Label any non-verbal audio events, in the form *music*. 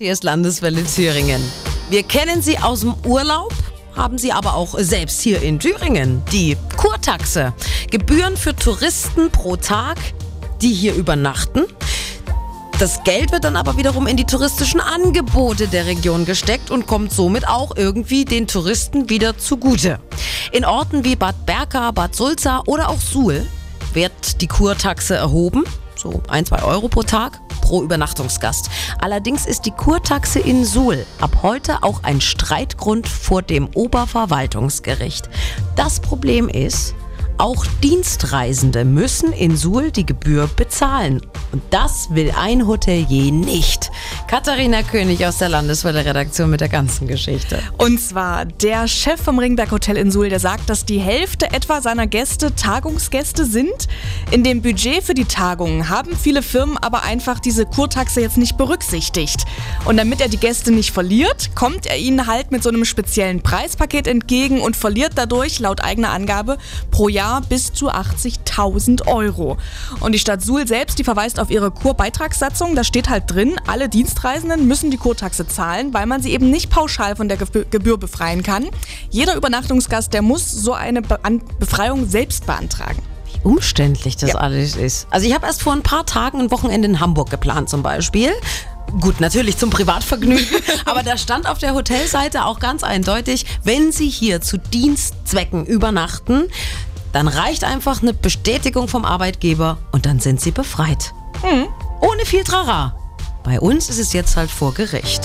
Hier ist Landeswelle Thüringen. Wir kennen sie aus dem Urlaub, haben sie aber auch selbst hier in Thüringen. Die Kurtaxe. Gebühren für Touristen pro Tag, die hier übernachten. Das Geld wird dann aber wiederum in die touristischen Angebote der Region gesteckt und kommt somit auch irgendwie den Touristen wieder zugute. In Orten wie Bad Berka, Bad Sulza oder auch Suhl wird die Kurtaxe erhoben, so ein, zwei Euro pro Tag pro Übernachtungsgast. Allerdings ist die Kurtaxe in Suhl ab heute auch ein Streitgrund vor dem Oberverwaltungsgericht. Das Problem ist, auch Dienstreisende müssen in Suhl die Gebühr bezahlen. Und das will ein Hotelier nicht. Katharina König aus der Landeswelle Redaktion mit der ganzen Geschichte. Und zwar der Chef vom Ringberg Hotel in Suhl, der sagt, dass die Hälfte etwa seiner Gäste Tagungsgäste sind. In dem Budget für die Tagungen haben viele Firmen aber einfach diese Kurtaxe jetzt nicht berücksichtigt. Und damit er die Gäste nicht verliert, kommt er ihnen halt mit so einem speziellen Preispaket entgegen und verliert dadurch laut eigener Angabe pro Jahr Jahr bis zu 80.000 Euro. Und die Stadt Suhl selbst, die verweist auf ihre Kurbeitragssatzung. Da steht halt drin, alle Dienstreisenden müssen die Kurtaxe zahlen, weil man sie eben nicht pauschal von der Gebühr befreien kann. Jeder Übernachtungsgast, der muss so eine Befreiung selbst beantragen Wie umständlich das ja. alles ist. Also ich habe erst vor ein paar Tagen ein Wochenende in Hamburg geplant zum Beispiel. Gut, natürlich zum Privatvergnügen, *laughs* aber da stand auf der Hotelseite auch ganz eindeutig, wenn Sie hier zu Dienstzwecken übernachten, dann reicht einfach eine Bestätigung vom Arbeitgeber und dann sind sie befreit. Mhm. Ohne viel Trara. Bei uns ist es jetzt halt vor Gericht.